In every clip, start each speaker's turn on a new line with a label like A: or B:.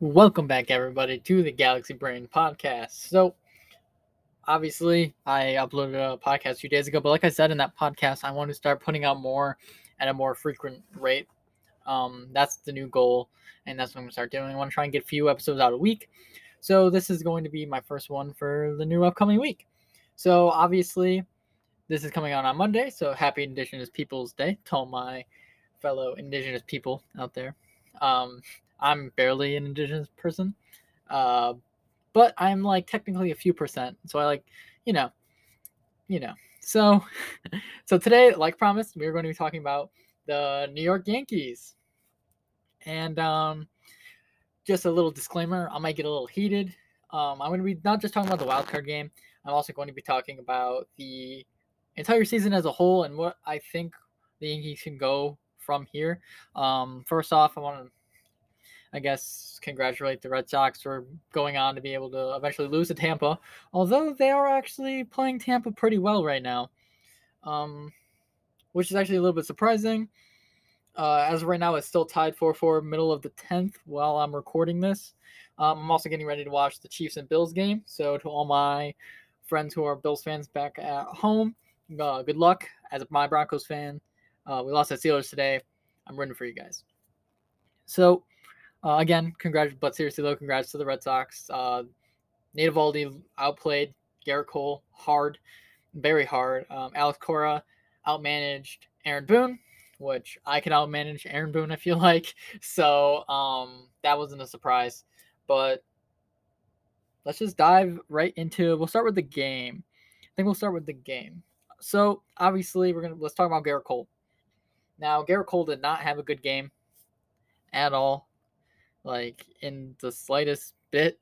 A: Welcome back, everybody, to the Galaxy Brain podcast. So, obviously, I uploaded a podcast a few days ago, but like I said in that podcast, I want to start putting out more at a more frequent rate. Um, that's the new goal, and that's what I'm going to start doing. I want to try and get a few episodes out a week. So, this is going to be my first one for the new upcoming week. So, obviously, this is coming out on Monday. So, happy Indigenous Peoples Day to all my fellow Indigenous people out there. Um, I'm barely an indigenous person, uh, but I'm like technically a few percent. So I like, you know, you know. So, so today, like promised, we are going to be talking about the New York Yankees, and um, just a little disclaimer: I might get a little heated. Um, I'm going to be not just talking about the wild card game. I'm also going to be talking about the entire season as a whole and what I think the Yankees can go from here. Um, first off, I want to I guess, congratulate the Red Sox for going on to be able to eventually lose to Tampa, although they are actually playing Tampa pretty well right now, um, which is actually a little bit surprising. Uh, as of right now, it's still tied 4 4, middle of the 10th while I'm recording this. Um, I'm also getting ready to watch the Chiefs and Bills game. So, to all my friends who are Bills fans back at home, uh, good luck. As my Broncos fan, uh, we lost at Steelers today. I'm rooting for you guys. So, uh, again, congrats, but seriously though, congrats to the Red Sox. Uh, Nate Eovaldi outplayed Gerrit Cole hard, very hard. Um, Alex Cora outmanaged Aaron Boone, which I can outmanage Aaron Boone. I feel like so. Um, that wasn't a surprise, but let's just dive right into. We'll start with the game. I think we'll start with the game. So obviously, we're gonna let's talk about Gerrit Cole. Now, Gerrit Cole did not have a good game at all like in the slightest bit.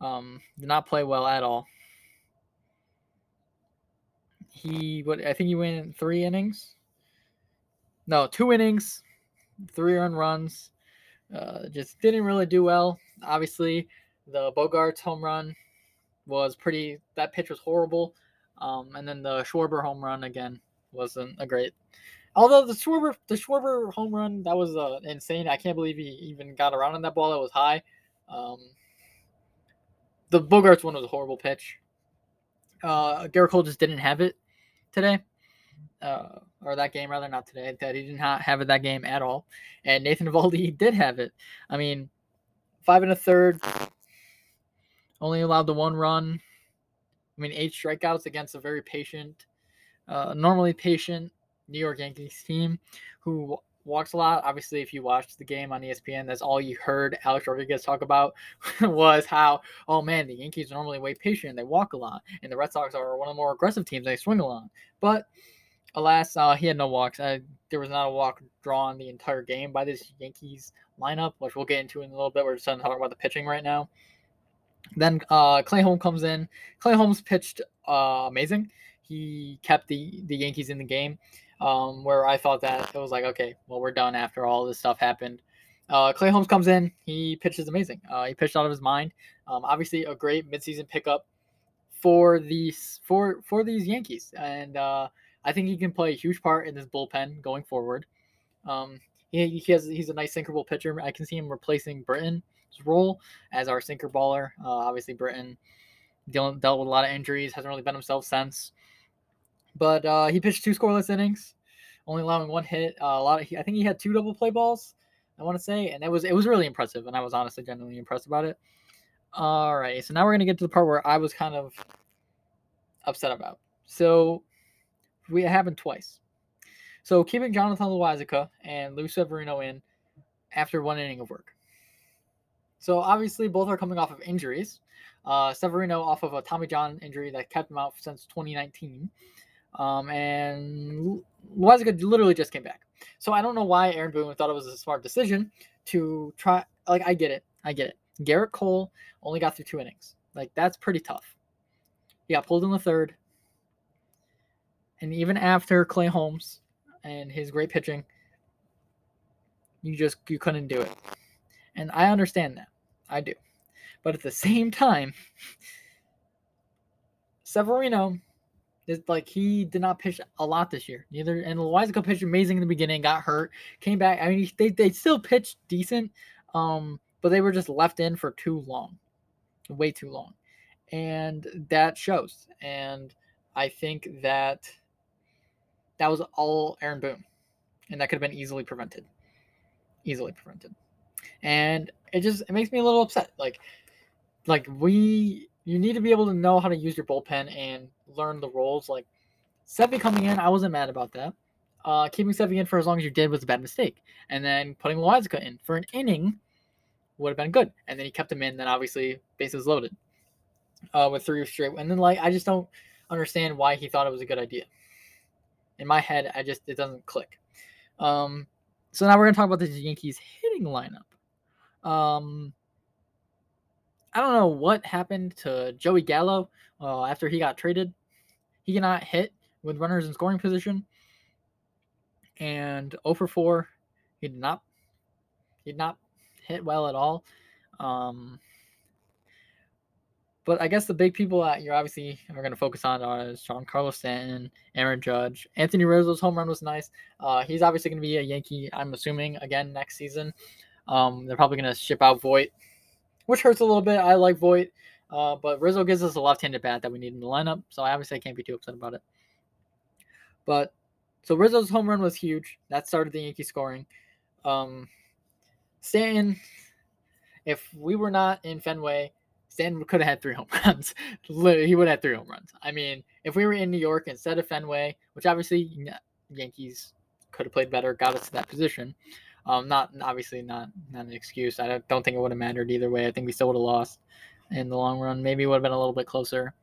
A: Um, did not play well at all. He what I think he went three innings. No, two innings, three run runs. Uh, just didn't really do well. Obviously, the Bogaerts home run was pretty. That pitch was horrible. Um, and then the Schwarber home run again wasn't a great Although the Schwarber, the Schwarber home run, that was uh, insane. I can't believe he even got around on that ball. That was high. Um, the Bogaerts one was a horrible pitch. Uh, Gerrit Cole just didn't have it today, uh, or that game rather, not today. That he did not have it that game at all. And Nathan Eovaldi did have it. I mean, five and a third, only allowed the one run. I mean, eight strikeouts against a very patient, uh, normally patient New York Yankees team who walks a lot. Obviously, if you watched the game on ESPN, that's all you heard Alex Rodriguez talk about was how, oh man, the Yankees normally wait patient, they walk a lot, and the Red Sox are one of the more aggressive teams, they swing a lot. But alas, uh, he had no walks. Uh, there was not a walk drawn the entire game by this Yankees lineup, which we'll get into in a little bit. We're just talking about the pitching right now. Then uh, Clay Holmes comes in. Clay Holmes pitched uh, amazing. He kept the the Yankees in the game um, where I thought that it was like, okay, well, we're done after all this stuff happened. Uh, Clay Holmes comes in, he pitches amazing. Uh, he pitched out of his mind. Um, obviously, a great midseason pickup for these for for these Yankees, and uh, I think he can play a huge part in this bullpen going forward. Um, he, he has he's a nice sinkerball pitcher. I can see him replacing Britton's role as our sinker baller. Uh, obviously, dealt, dealt with a lot of injuries, hasn't really been himself since. But uh, he pitched two scoreless innings, only allowing one hit. Uh, a lot of, I think he had two double play balls. I want to say, and it was it was really impressive, and I was honestly genuinely impressed about it. All right, so now we're gonna get to the part where I was kind of upset about. So we it happened twice. So keeping Jonathan Loáisiga and Lou Severino in after one inning of work. So obviously both are coming off of injuries. Uh, Severino off of a Tommy John injury that kept him out since 2019. Um, and Loáisiga literally just came back. So I don't know why Aaron Boone thought it was a smart decision to try. Like, I get it. I get it. Gerrit Cole only got through two innings. Like, that's pretty tough. He got pulled in the third. And even after Clay Holmes and his great pitching, you just you couldn't do it. And I understand that. I do. But at the same time, Severino it's like he did not pitch a lot this year. Neither and Loáisiga pitched amazing in the beginning, got hurt, came back. I mean, they, they still pitched decent, um, but they were just left in for too long, way too long, and that shows. And I think that that was all Aaron Boone, and that could have been easily prevented, easily prevented. And it just it makes me a little upset. Like, like we you need to be able to know how to use your bullpen and learn the roles. Like Sevy coming in, I wasn't mad about that. Uh, keeping Sevy in for as long as you did was a bad mistake, and then putting Loáisiga in for an inning would have been good. And then he kept him in. Then obviously bases loaded uh, with three straight. And then like I just don't understand why he thought it was a good idea. In my head, I just it doesn't click. Um, so now we're gonna talk about the Yankees hitting lineup. Um, I don't know what happened to Joey Gallo uh, after he got traded. He cannot hit with runners in scoring position. And 0 for 4, he did not he did not hit well at all. Um, but I guess the big people that you're obviously are going to focus on are Giancarlo Stanton, Aaron Judge, Anthony Rizzo's home run was nice. Uh, he's obviously going to be a Yankee, I'm assuming, again next season. Um, they're probably going to ship out Voit, which hurts a little bit. I like Voit, uh, but Rizzo gives us a left-handed bat that we need in the lineup, so I obviously can't be too upset about it. But so Rizzo's home run was huge. That started the Yankee scoring. Um, Stanton, if we were not in Fenway, Stanton could have had three home runs. he would have had three home runs. I mean, if we were in New York instead of Fenway, which obviously Yankees could have played better, got us to that position. Um, not obviously not not an excuse. I don't think it would have mattered either way. I think we still would have lost in the long run. Maybe would have been a little bit closer.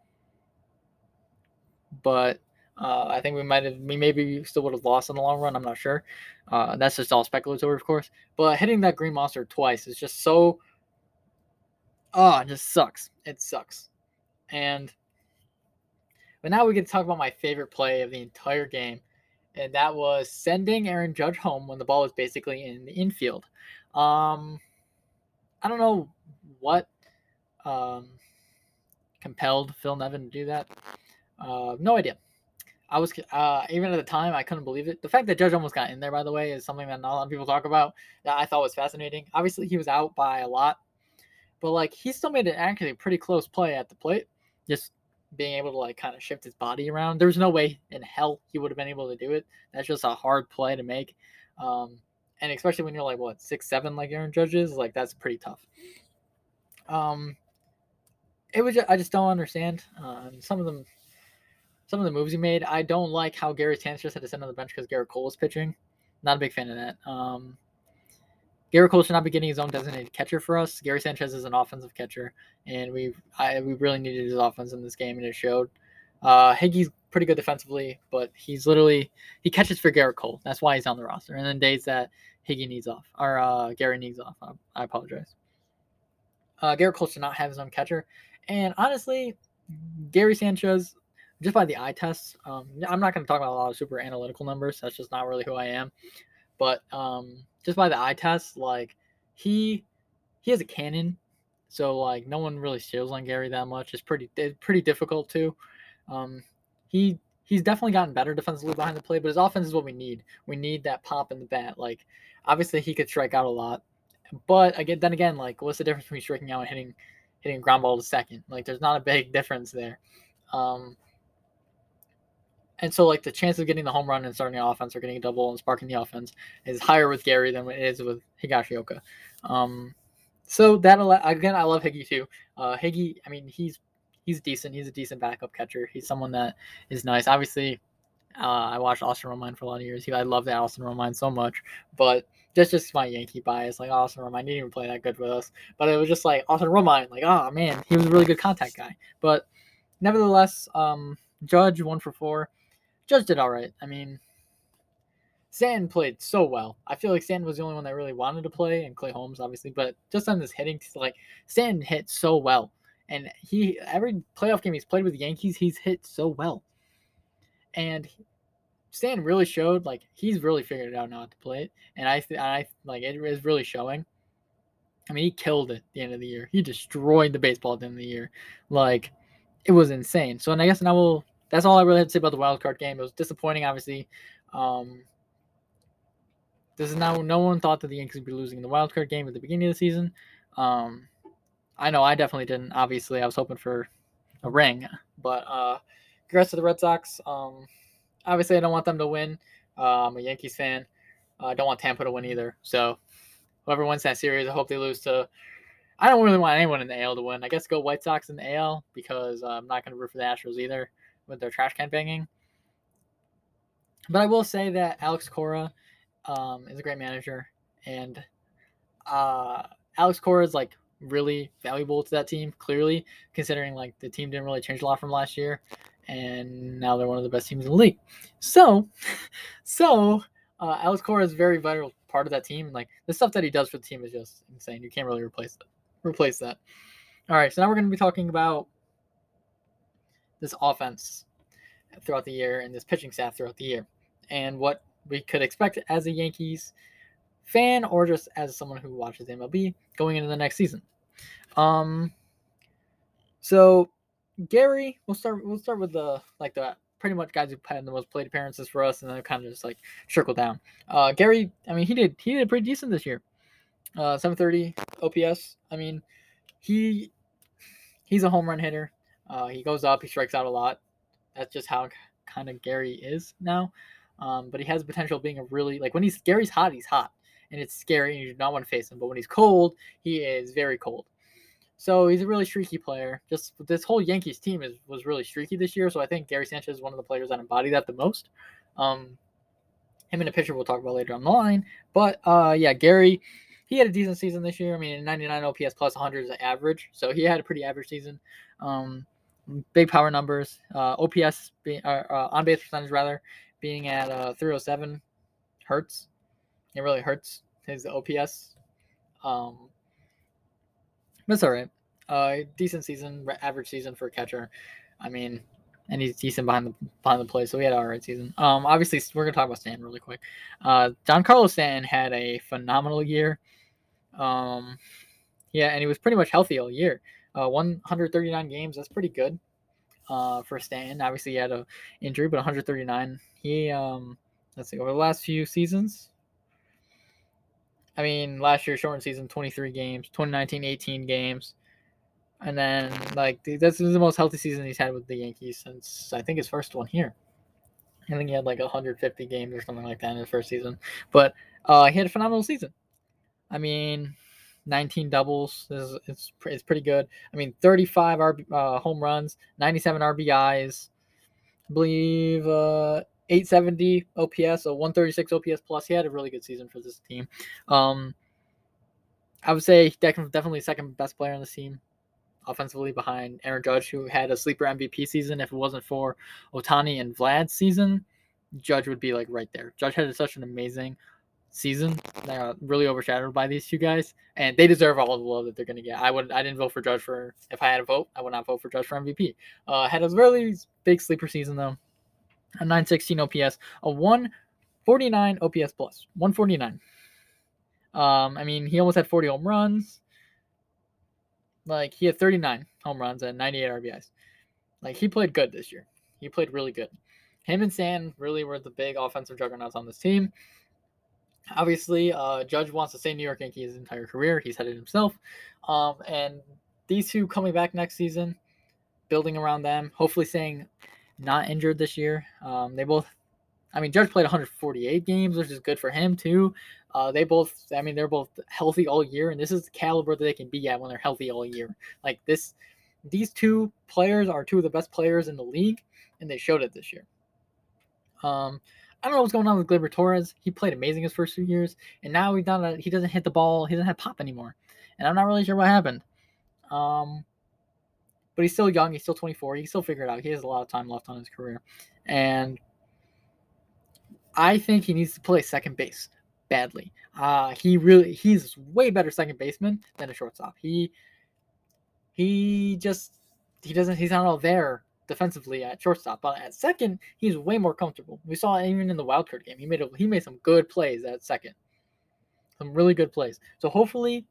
A: But uh, I think we might have, we maybe still would have lost in the long run. I'm not sure. Uh, that's just all speculative, of course. But hitting that green monster twice is just so. Oh, it just sucks. It sucks. And. But now we to talk about my favorite play of the entire game, and that was sending Aaron Judge home when the ball was basically in the infield. Um, I don't know what um, compelled Phil Nevin to do that. Uh, no idea. I was uh, even at the time I couldn't believe it. The fact that Judge almost got in there, by the way, is something that not a lot of people talk about. That I thought was fascinating. Obviously, he was out by a lot, but like he still made it actually pretty close play at the plate. Just being able to like kind of shift his body around. There was no way in hell he would have been able to do it. That's just a hard play to make. Um, and especially when you're like what six seven like Aaron Judge is, like that's pretty tough. Um, it was just, I just don't understand. Um, some of them some of the moves he made. I don't like how Gary Sanchez had to sit on the bench because Gerrit Cole was pitching. Not a big fan of that. Um, Gerrit Cole should not be getting his own designated catcher for us. Gary Sanchez is an offensive catcher, and we we really needed his offense in this game, and it showed. Uh, Higgy's pretty good defensively, but he's literally he catches for Gerrit Cole. That's why he's on the roster. And then days that Higgy needs off or uh, Gary needs off, I, I apologize. Uh, Gerrit Cole should not have his own catcher, and honestly, Gary Sanchez just by the eye test, um, I'm not going to talk about a lot of super analytical numbers. That's just not really who I am. But um, just by the eye test, like he he has a cannon, so like no one really steals on Gary that much. It's pretty it's pretty difficult to. Um, he he's definitely gotten better defensively behind the plate, but his offense is what we need. We need that pop in the bat. Like obviously he could strike out a lot, but again, then again, like what's the difference between striking out and hitting hitting ground ball to second? Like there's not a big difference there. Um, and so, like, the chance of getting the home run and starting the offense or getting a double and sparking the offense is higher with Gary than it is with Higashioka. Um, so that again, I love Higgy too. Uh, Higgy, I mean, he's he's decent. He's a decent backup catcher. He's someone that is nice. Obviously, uh, I watched Austin Romine for a lot of years. He, I love that Austin Romine so much, but just just my Yankee bias. Like Austin Romine didn't even play that good with us, but it was just like Austin Romine. Like, oh man, he was a really good contact guy. But nevertheless, um, Judge one for four. Judge did all right. I mean, Stanton played so well. I feel like Stanton was the only one that really wanted to play, and Clay Holmes, obviously. But just on this hitting, like Stanton hit so well, and he every playoff game he's played with the Yankees, he's hit so well, and Stan really showed like he's really figured it out now to play it, and I th- I like it is really showing. I mean, he killed it at the end of the year. He destroyed the baseball at the end of the year, like it was insane. So, and I guess now we'll that's all I really had to say about the wild card game. It was disappointing, obviously. Um, this is now no one thought that the Yankees would be losing the wild card game at the beginning of the season. Um, I know I definitely didn't. Obviously, I was hoping for a ring, but uh, congrats to the Red Sox. Um, obviously, I don't want them to win. Uh, I'm a Yankees fan. Uh, I don't want Tampa to win either. So whoever wins that series, I hope they lose to. I don't really want anyone in the AL to win. I guess go White Sox in the AL because uh, I'm not going to root for the Astros either with their trash can banging. But I will say that Alex Cora um, is a great manager, and uh, Alex Cora is like really valuable to that team. Clearly, considering like the team didn't really change a lot from last year, and now they're one of the best teams in the league. So, so uh, Alex Cora is a very vital part of that team. Like the stuff that he does for the team is just insane. You can't really replace that. Replace that. All right, so now we're going to be talking about this offense throughout the year and this pitching staff throughout the year, and what we could expect as a Yankees fan or just as someone who watches MLB going into the next season. Um, so Gary, we'll start. We'll start with the like the pretty much guys who had the most plate appearances for us, and then kind of just like trickle down. Uh, Gary, I mean, he did he did pretty decent this year. Uh, 730 OPS. I mean, he he's a home run hitter. Uh, he goes up, he strikes out a lot. That's just how kind of Gary is now. Um, but he has potential of being a really like when he's Gary's hot, he's hot, and it's scary, and you do not want to face him. But when he's cold, he is very cold. So he's a really streaky player. Just this whole Yankees team is was really streaky this year. So I think Gary Sanchez is one of the players that embody that the most. Um, him and a pitcher we'll talk about later on the line. But uh, yeah, Gary, he had a decent season this year. I mean, 99 OPS plus 100 is average, so he had a pretty average season. Um, big power numbers. Uh, OPS being uh, uh, on base percentage rather being at uh, 307 hurts. It really hurts his OPS. Um, it's all right. Uh, decent season, average season for a catcher. I mean, and he's decent behind the behind the play, so we had all right season. Um, obviously, we're gonna talk about Stanton really quick. Uh, Giancarlo Stanton had a phenomenal year. Um, yeah, and he was pretty much healthy all year. Uh, 139 games, that's pretty good. Uh, for Stanton, obviously he had a injury, but 139. He um, let's see, over the last few seasons, I mean, last year shortened season, 23 games, 2019, 18 games. And then, like, this is the most healthy season he's had with the Yankees since I think his first one here. I think he had like 150 games or something like that in his first season. But uh, he had a phenomenal season. I mean, 19 doubles is it's, it's pretty good. I mean, 35 RB, uh, home runs, 97 RBIs. I believe uh, 870 OPS, so 136 OPS plus. He had a really good season for this team. Um, I would say definitely second best player on the team offensively behind Aaron Judge, who had a sleeper MVP season. If it wasn't for Ohtani and Vlad's season, Judge would be like right there. Judge had such an amazing season. They're really overshadowed by these two guys, and they deserve all the love that they're going to get. I would, I didn't vote for Judge for if I had a vote, I would not vote for Judge for MVP. Uh, had a really big sleeper season though a 916 OPS, a 149 OPS plus, 149. Um, I mean, he almost had 40 home runs. Like he had 39 home runs and 98 RBIs. Like he played good this year. He played really good. Him and Stan really were the big offensive juggernauts on this team. Obviously, uh, Judge wants to stay New York Yankee his entire career. He's had it himself. Um, and these two coming back next season, building around them, hopefully staying not injured this year. Um, they both, I mean, Judge played 148 games, which is good for him too. Uh, they both, I mean, they're both healthy all year, and this is the caliber that they can be at when they're healthy all year. Like this, these two players are two of the best players in the league, and they showed it this year. Um, I don't know what's going on with Gleyber Torres. He played amazing his first few years, and now he's not. A, he doesn't hit the ball. He doesn't have pop anymore, and I'm not really sure what happened. Um, but he's still young. He's still 24. He can still figure it out. He has a lot of time left on his career. And I think he needs to play second base badly. Uh, he really he's way better second baseman than a shortstop. He he just he doesn't he's not all there defensively at shortstop, but at second he's way more comfortable. We saw even in the wild card game he made a, he made some good plays at second, some really good plays. So hopefully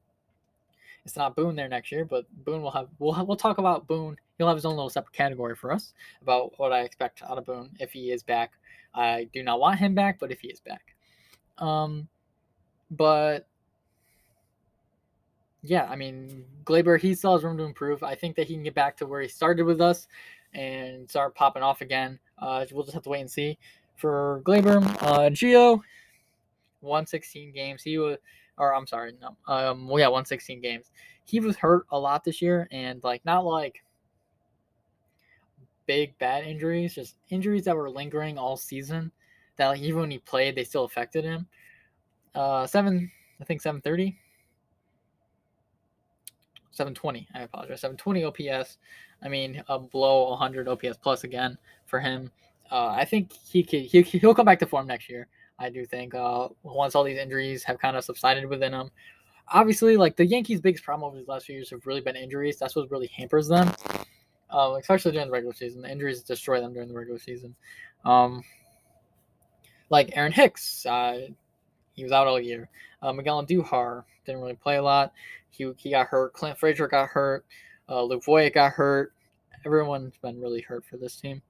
A: it's not Boone there next year, but Boone will have we'll we'll talk about Boone. He'll have his own little separate category for us about what I expect out of Boone if he is back. I do not want him back, but if he is back, um, but yeah, I mean, Gleyber, he still has room to improve. I think that he can get back to where he started with us and start popping off again. Uh, we'll just have to wait and see. For Gleyber, uh, Gio, 116 games. He was, or I'm sorry, no, um, well, yeah, 116 games. He was hurt a lot this year, and like not like big bad injuries, just injuries that were lingering all season. That like, even when he played, they still affected him. Uh, seven, I think 730 720. I apologize. 720 OPS. I mean, uh, below 100 OPS plus again for him. Uh, I think he could he, he'll come back to form next year. I do think uh, once all these injuries have kind of subsided within him. Obviously, like the Yankees' biggest problem over these last few years have really been injuries. That's what really hampers them, uh, especially during the regular season. The injuries destroy them during the regular season. Um, like Aaron Hicks, uh, he was out all year. Uh, Miguel Andujar didn't really play a lot. He, he got hurt. Clint Frazier got hurt. Uh, Luke Voit got hurt. Everyone's been really hurt for this team.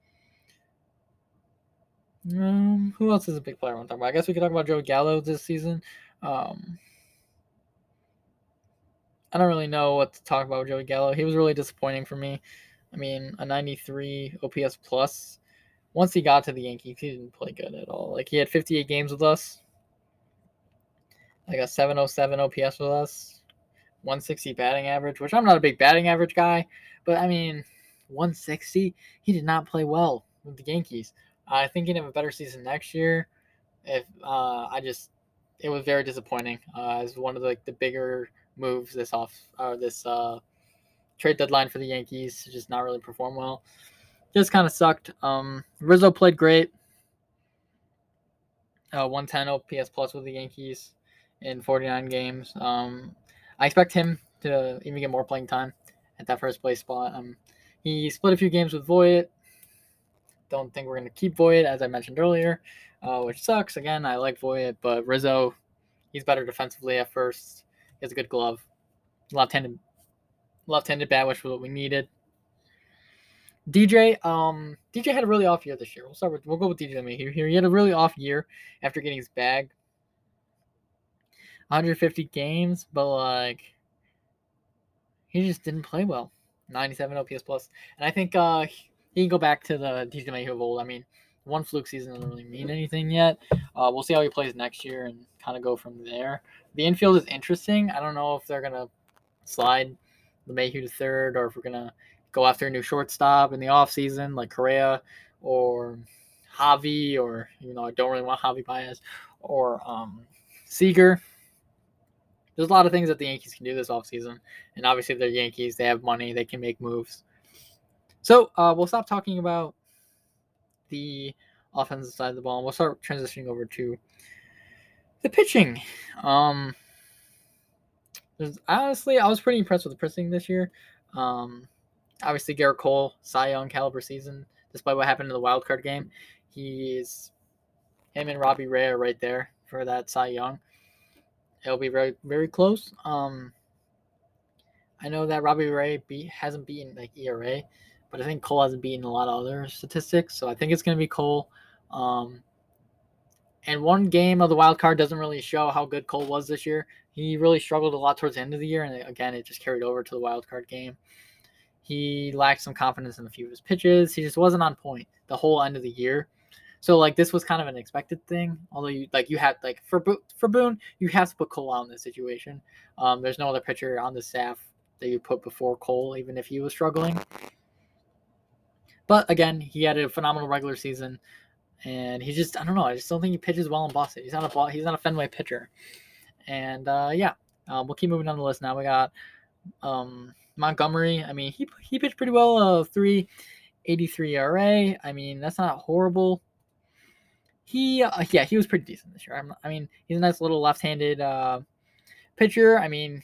A: Um, who else is a big player I want to talk about? I guess we could talk about Joey Gallo this season. Um, I don't really know what to talk about with Joey Gallo. He was really disappointing for me. I mean, a 93 OPS plus. Once he got to the Yankees, he didn't play good at all. Like he had 58 games with us, like a 707 OPS with us, 160 batting average, which I'm not a big batting average guy, but I mean, 160, he did not play well with the Yankees. I think he'd have a better season next year. If uh, I just, it was very disappointing uh, as one of the, like the bigger moves this off or this uh, trade deadline for the Yankees. to Just not really perform well. Just kind of sucked. Um, Rizzo played great. Uh, 110 OPS plus with the Yankees in 49 games. Um, I expect him to even get more playing time at that first place spot. Um, he split a few games with Voit. Don't think we're going to keep Voit, as I mentioned earlier, uh, which sucks. Again, I like Voit, but Rizzo, he's better defensively at first. He has a good glove. Left-handed, left-handed bat, which was what we needed. DJ, um, DJ had a really off year this year. We'll start with we'll go with DJ here. He had a really off year after getting his bag 150 games, but like he just didn't play well. 97 OPS plus, and I think uh, he can go back to the DJ LeMahieu of old. I mean, one fluke season doesn't really mean anything yet. Uh, we'll see how he plays next year and kind of go from there. The infield is interesting. I don't know if they're gonna slide the LeMahieu to third or if we're gonna go after a new shortstop in the offseason like Correa or Javi or you know I don't really want Javi Baez or um, Seager there's a lot of things that the Yankees can do this offseason. And obviously, if they're Yankees. They have money. They can make moves. So uh, we'll stop talking about the offensive side of the ball and we'll start transitioning over to the pitching. Um, honestly, I was pretty impressed with the pitching this year. Um, obviously, Gerrit Cole, Cy Young caliber season, despite what happened in the wild card game. He's him and Robbie Ray are right there for that Cy Young it'll be very very close. Um, I know that Robbie Ray beat, hasn't beaten like ERA, but I think Cole hasn't beaten a lot of other statistics, so I think it's going to be Cole. Um, and one game of the wild card doesn't really show how good Cole was this year. He really struggled a lot towards the end of the year, and again, it just carried over to the wild card game. He lacked some confidence in a few of his pitches. He just wasn't on point the whole end of the year. So like this was kind of an expected thing. Although you like you had like for Bo- for Boone, you have to put Cole out in this situation. Um, there's no other pitcher on the staff that you put before Cole, even if he was struggling. But again, he had a phenomenal regular season, and he just I don't know. I just don't think he pitches well in Boston. He's not a he's not a Fenway pitcher, and uh, yeah, um, we'll keep moving on the list. Now we got um, Montgomery. I mean, he he pitched pretty well. Uh, three. 83 ERA. I mean, that's not horrible he uh, yeah he was pretty decent this year. I'm, i mean he's a nice little left-handed uh, pitcher. I mean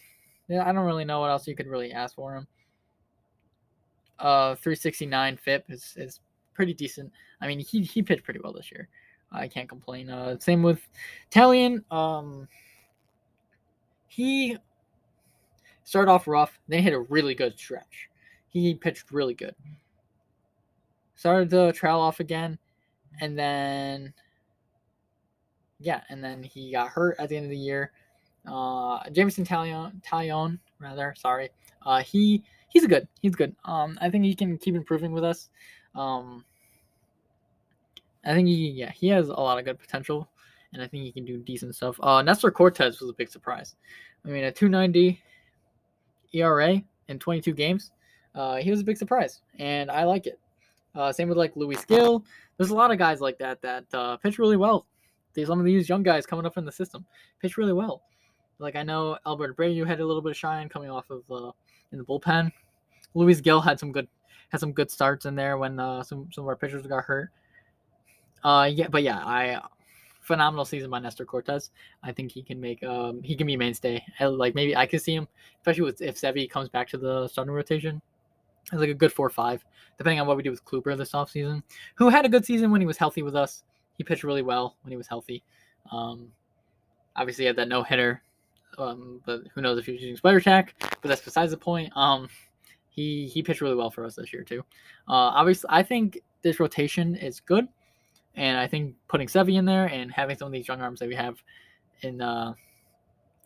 A: I don't really know what else you could really ask for him. Uh, 369 FIP is is pretty decent. I mean he he pitched pretty well this year. I can't complain. Uh, same with Taillon. Um, he started off rough, then hit a really good stretch. He pitched really good. Started to trail off again, and then yeah, and then he got hurt at the end of the year. Uh, Jameson Taillon, Taillon, rather, sorry. Uh, he he's good. He's good. Um, I think he can keep improving with us. Um, I think he yeah he has a lot of good potential, and I think he can do decent stuff. Uh, Nestor Cortes was a big surprise. I mean, a 290 ERA in 22 games. Uh, he was a big surprise, and I like it. Uh, same with like Luis Gil. There's a lot of guys like that that uh, pitch really well. There's some of these young guys coming up in the system pitch really well. Like I know Albert Abreu had a little bit of shine coming off of uh, in the bullpen. Luis Gil had some good had some good starts in there when uh, some some of our pitchers got hurt. Uh, yeah, but yeah, I phenomenal season by Nestor Cortes. I think he can make um he can be mainstay. Like maybe I could see him, especially with if Sevi comes back to the starting rotation. It's like a good four or five, depending on what we do with Kluber this offseason, who had a good season when he was healthy with us. He pitched really well when he was healthy. Um, obviously, he had that no hitter, um, but who knows if he's using spider tack? But that's besides the point. Um, he he pitched really well for us this year too. Uh, obviously, I think this rotation is good. And I think putting Sevy in there and having some of these young arms that we have in uh,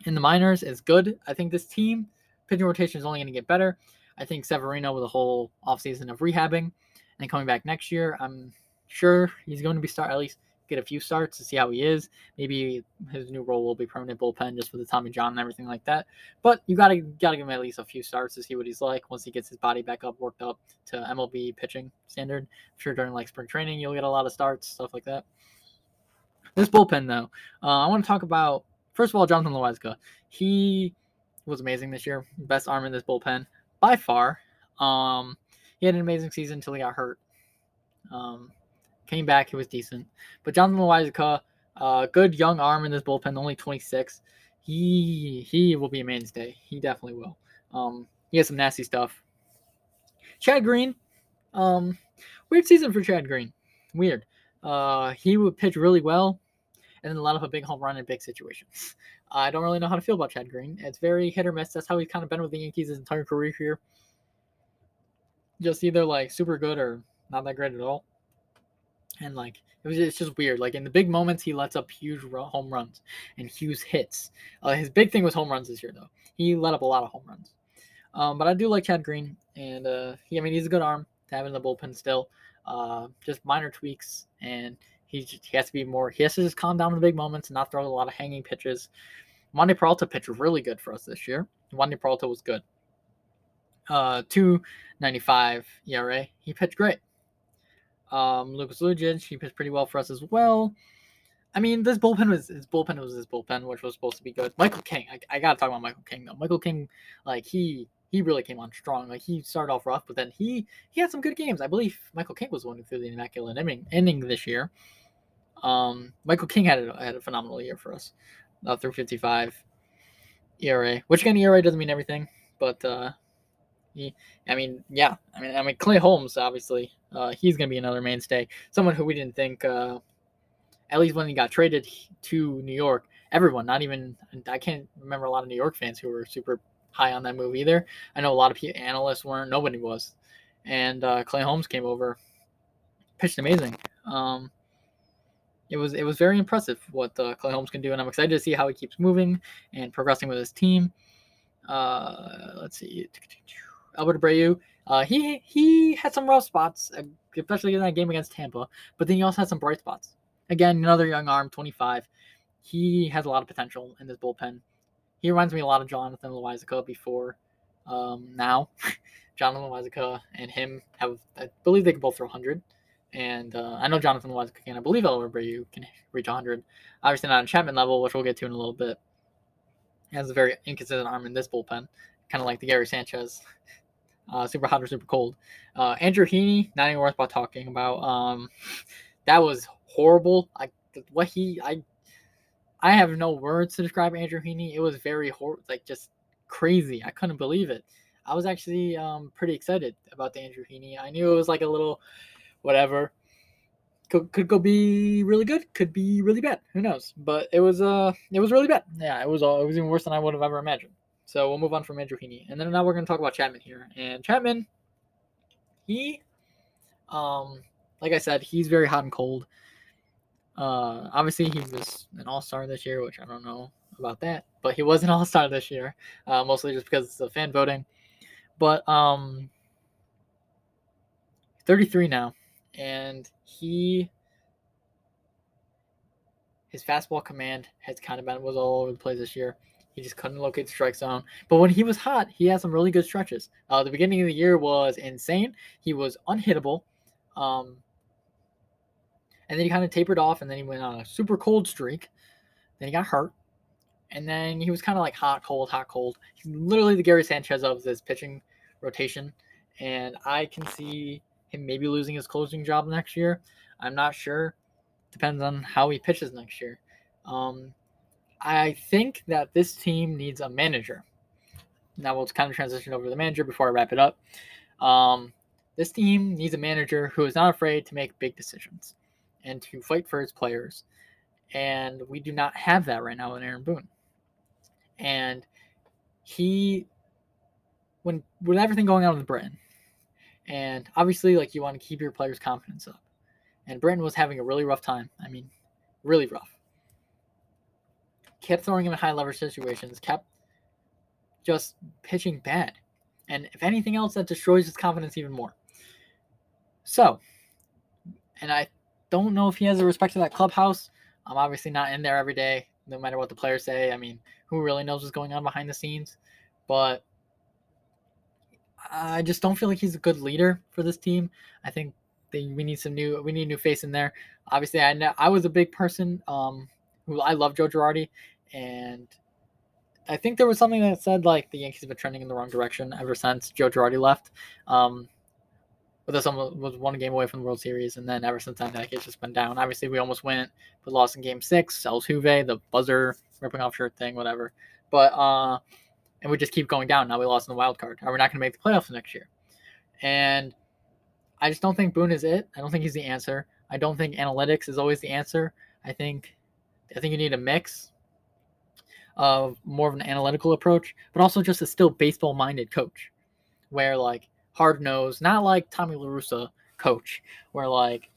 A: in the minors is good. I think this team pitching rotation is only going to get better. I think Severino with a whole offseason of rehabbing and coming back next year, I'm sure he's going to be start at least get a few starts to see how he is. Maybe his new role will be permanent bullpen just with the Tommy John and everything like that. But you gotta gotta give him at least a few starts to see what he's like once he gets his body back up, worked up to MLB pitching standard. I'm sure during like spring training you'll get a lot of starts, stuff like that. This bullpen though, uh, I want to talk about first of all Jonathan Loáisiga. He was amazing this year, best arm in this bullpen by far. Um, he had an amazing season until he got hurt. Um, Came back, he was decent. But Jonathan Loáisiga, uh, good young arm in this bullpen, only 26. He he will be a mainstay. He definitely will. Um, he has some nasty stuff. Chad Green, um, weird season for Chad Green. Weird. Uh, he would pitch really well, and then let up a big home run in big situations. I don't really know how to feel about Chad Green. It's very hit or miss. That's how he's kind of been with the Yankees his entire career here. Just either like super good or not that great at all and like it was it's just weird. Like in the big moments, he lets up huge home runs and huge hits. Uh, his big thing was home runs this year, though. He let up a lot of home runs. Um, but I do like Chad Green, and uh, he, I mean, he's a good arm to have in the bullpen still. Uh, just minor tweaks, and he he has to be more. He has to just calm down in the big moments and not throw a lot of hanging pitches. Wandy Peralta pitched really good for us this year. Wandy Peralta was good. Uh, two ninety five ERA. He pitched great. Um, Lucas Lucic, he pitched pretty well for us as well. I mean, this bullpen was his bullpen was his bullpen, which was supposed to be good. Michael King, I, I gotta talk about Michael King though. Michael King, like he he really came on strong. Like he started off rough, but then he he had some good games. I believe Michael King was the one who threw the immaculate inning, inning this year. Um, Michael King had a, had a phenomenal year for us, uh, through 55 ERA, which again ERA doesn't mean everything, but uh, I mean, yeah, I mean, I mean Clay Holmes obviously uh, he's going to be another mainstay. Someone who we didn't think, uh, at least when he got traded to New York, everyone, not even, I can't remember a lot of New York fans who were super high on that move either. I know a lot of analysts weren't, nobody was. And uh, Clay Holmes came over, pitched amazing. Um, it was it was very impressive what uh, Clay Holmes can do, and I'm excited to see how he keeps moving and progressing with his team. Uh, let's see, Albert Abreu uh, he he had some rough spots, uh, especially in that game against Tampa. But then he also had some bright spots. Again, another young arm, 25. He has a lot of potential in this bullpen. He reminds me a lot of Jonathan Loáisiga before um, now. Jonathan Loáisiga and him have, I believe they can both throw 100. And uh, I know Jonathan Loáisiga can. I believe Albert Abreu can reach 100. Obviously not on Chapman level, which we'll get to in a little bit. He has a very inconsistent arm in this bullpen, kind of like the Gary Sanchez uh, super hot or super cold. Uh, Andrew Heaney, not even worth about talking about. Um, that was horrible. I what he I I have no words to describe Andrew Heaney. It was very hor- like just crazy. I couldn't believe it. I was actually um, pretty excited about the Andrew Heaney. I knew it was like a little whatever. Could, could go be really good, could be really bad. Who knows? But it was uh it was really bad. Yeah, it was all it was even worse than I would have ever imagined. So we'll move on from Andrew Heaney. And then now we're going to talk about Chapman here. And Chapman, he, um, like I said, he's very hot and cold. Uh, obviously, he was an all star this year, which I don't know about that. But he was an All Star this year, uh, mostly just because of fan voting. But um, 33 now, and he his fastball command has kind of been was all over the place this year. He just couldn't locate the strike zone. But when he was hot, he had some really good stretches. Uh, the beginning of the year was insane. He was unhittable. Um, and then he kind of tapered off, and then he went on a super cold streak. Then he got hurt. And then he was kind of like hot, cold, hot, cold. He's literally the Gary Sanchez of this pitching rotation. And I can see him maybe losing his closing job next year. I'm not sure. Depends on how he pitches next year. Um, I think that this team needs a manager. Now we'll kind of transition over to the manager before I wrap it up. Um, this team needs a manager who is not afraid to make big decisions and to fight for his players. And we do not have that right now in Aaron Boone. And he, when with everything going on with Britton, and obviously, like you want to keep your players' confidence up. And Britton was having a really rough time. I mean, really rough. Kept throwing him in high leverage situations, kept just pitching bad. And if anything else, that destroys his confidence even more. So, and I don't know if he has a respect to that clubhouse. I'm obviously not in there every day, no matter what the players say. I mean, who really knows what's going on behind the scenes? But I just don't feel like he's a good leader for this team. I think they, we need some new we need a new face in there. Obviously, I know I was a big person um, who I love Joe Girardi, and I think there was something that said like the Yankees have been trending in the wrong direction ever since Joe Girardi left. Um, but this was one game away from the World Series, and then ever since then, like it's just been down. Obviously, we almost went, but lost in Game Six. Altuve, the buzzer ripping off shirt thing, whatever. But uh, and we just keep going down. Now we lost in the wild card. Are we not going to make the playoffs next year? And I just don't think Boone is it. I don't think he's the answer. I don't think analytics is always the answer. I think I think you need a mix of more of an analytical approach, but also just a still baseball minded coach, where like hard nosed, not like Tommy La Russa coach, where like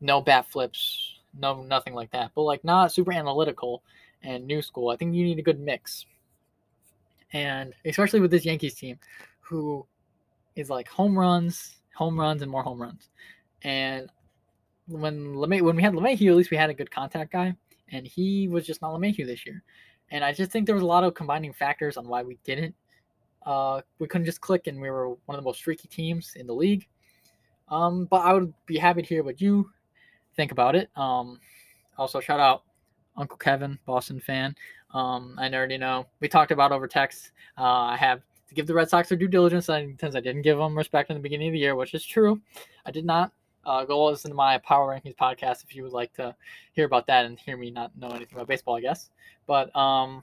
A: no bat flips, no nothing like that, but like not super analytical and new school. I think you need a good mix and especially with this Yankees team, who is like home runs, home runs, and more home runs. And when LeMay, when we had LeMahieu, at least we had a good contact guy, and he was just not LeMahieu this year. And I just think there was a lot of combining factors on why we didn't. Uh, we couldn't just click, and we were one of the most streaky teams in the league. Um, but I would be happy to hear what you think about it. Um, also, shout out Uncle Kevin, Boston fan. Um, I already know we talked about over text. Uh, I have to give the Red Sox their due diligence since I didn't give them respect in the beginning of the year, which is true. I did not. Uh, go listen to my Power Rankings podcast if you would like to hear about that and hear me not know anything about baseball, I guess. But um,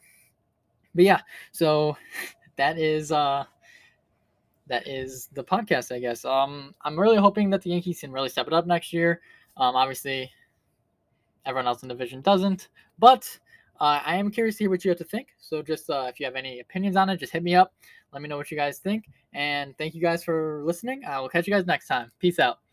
A: but yeah, so that is uh, that is the podcast, I guess. Um, I'm really hoping that the Yankees can really step it up next year. Um, obviously, everyone else in the division doesn't, but uh, I am curious to hear what you have to think. So just uh, if you have any opinions on it, just hit me up. Let me know what you guys think. And thank you guys for listening. I will catch you guys next time. Peace out.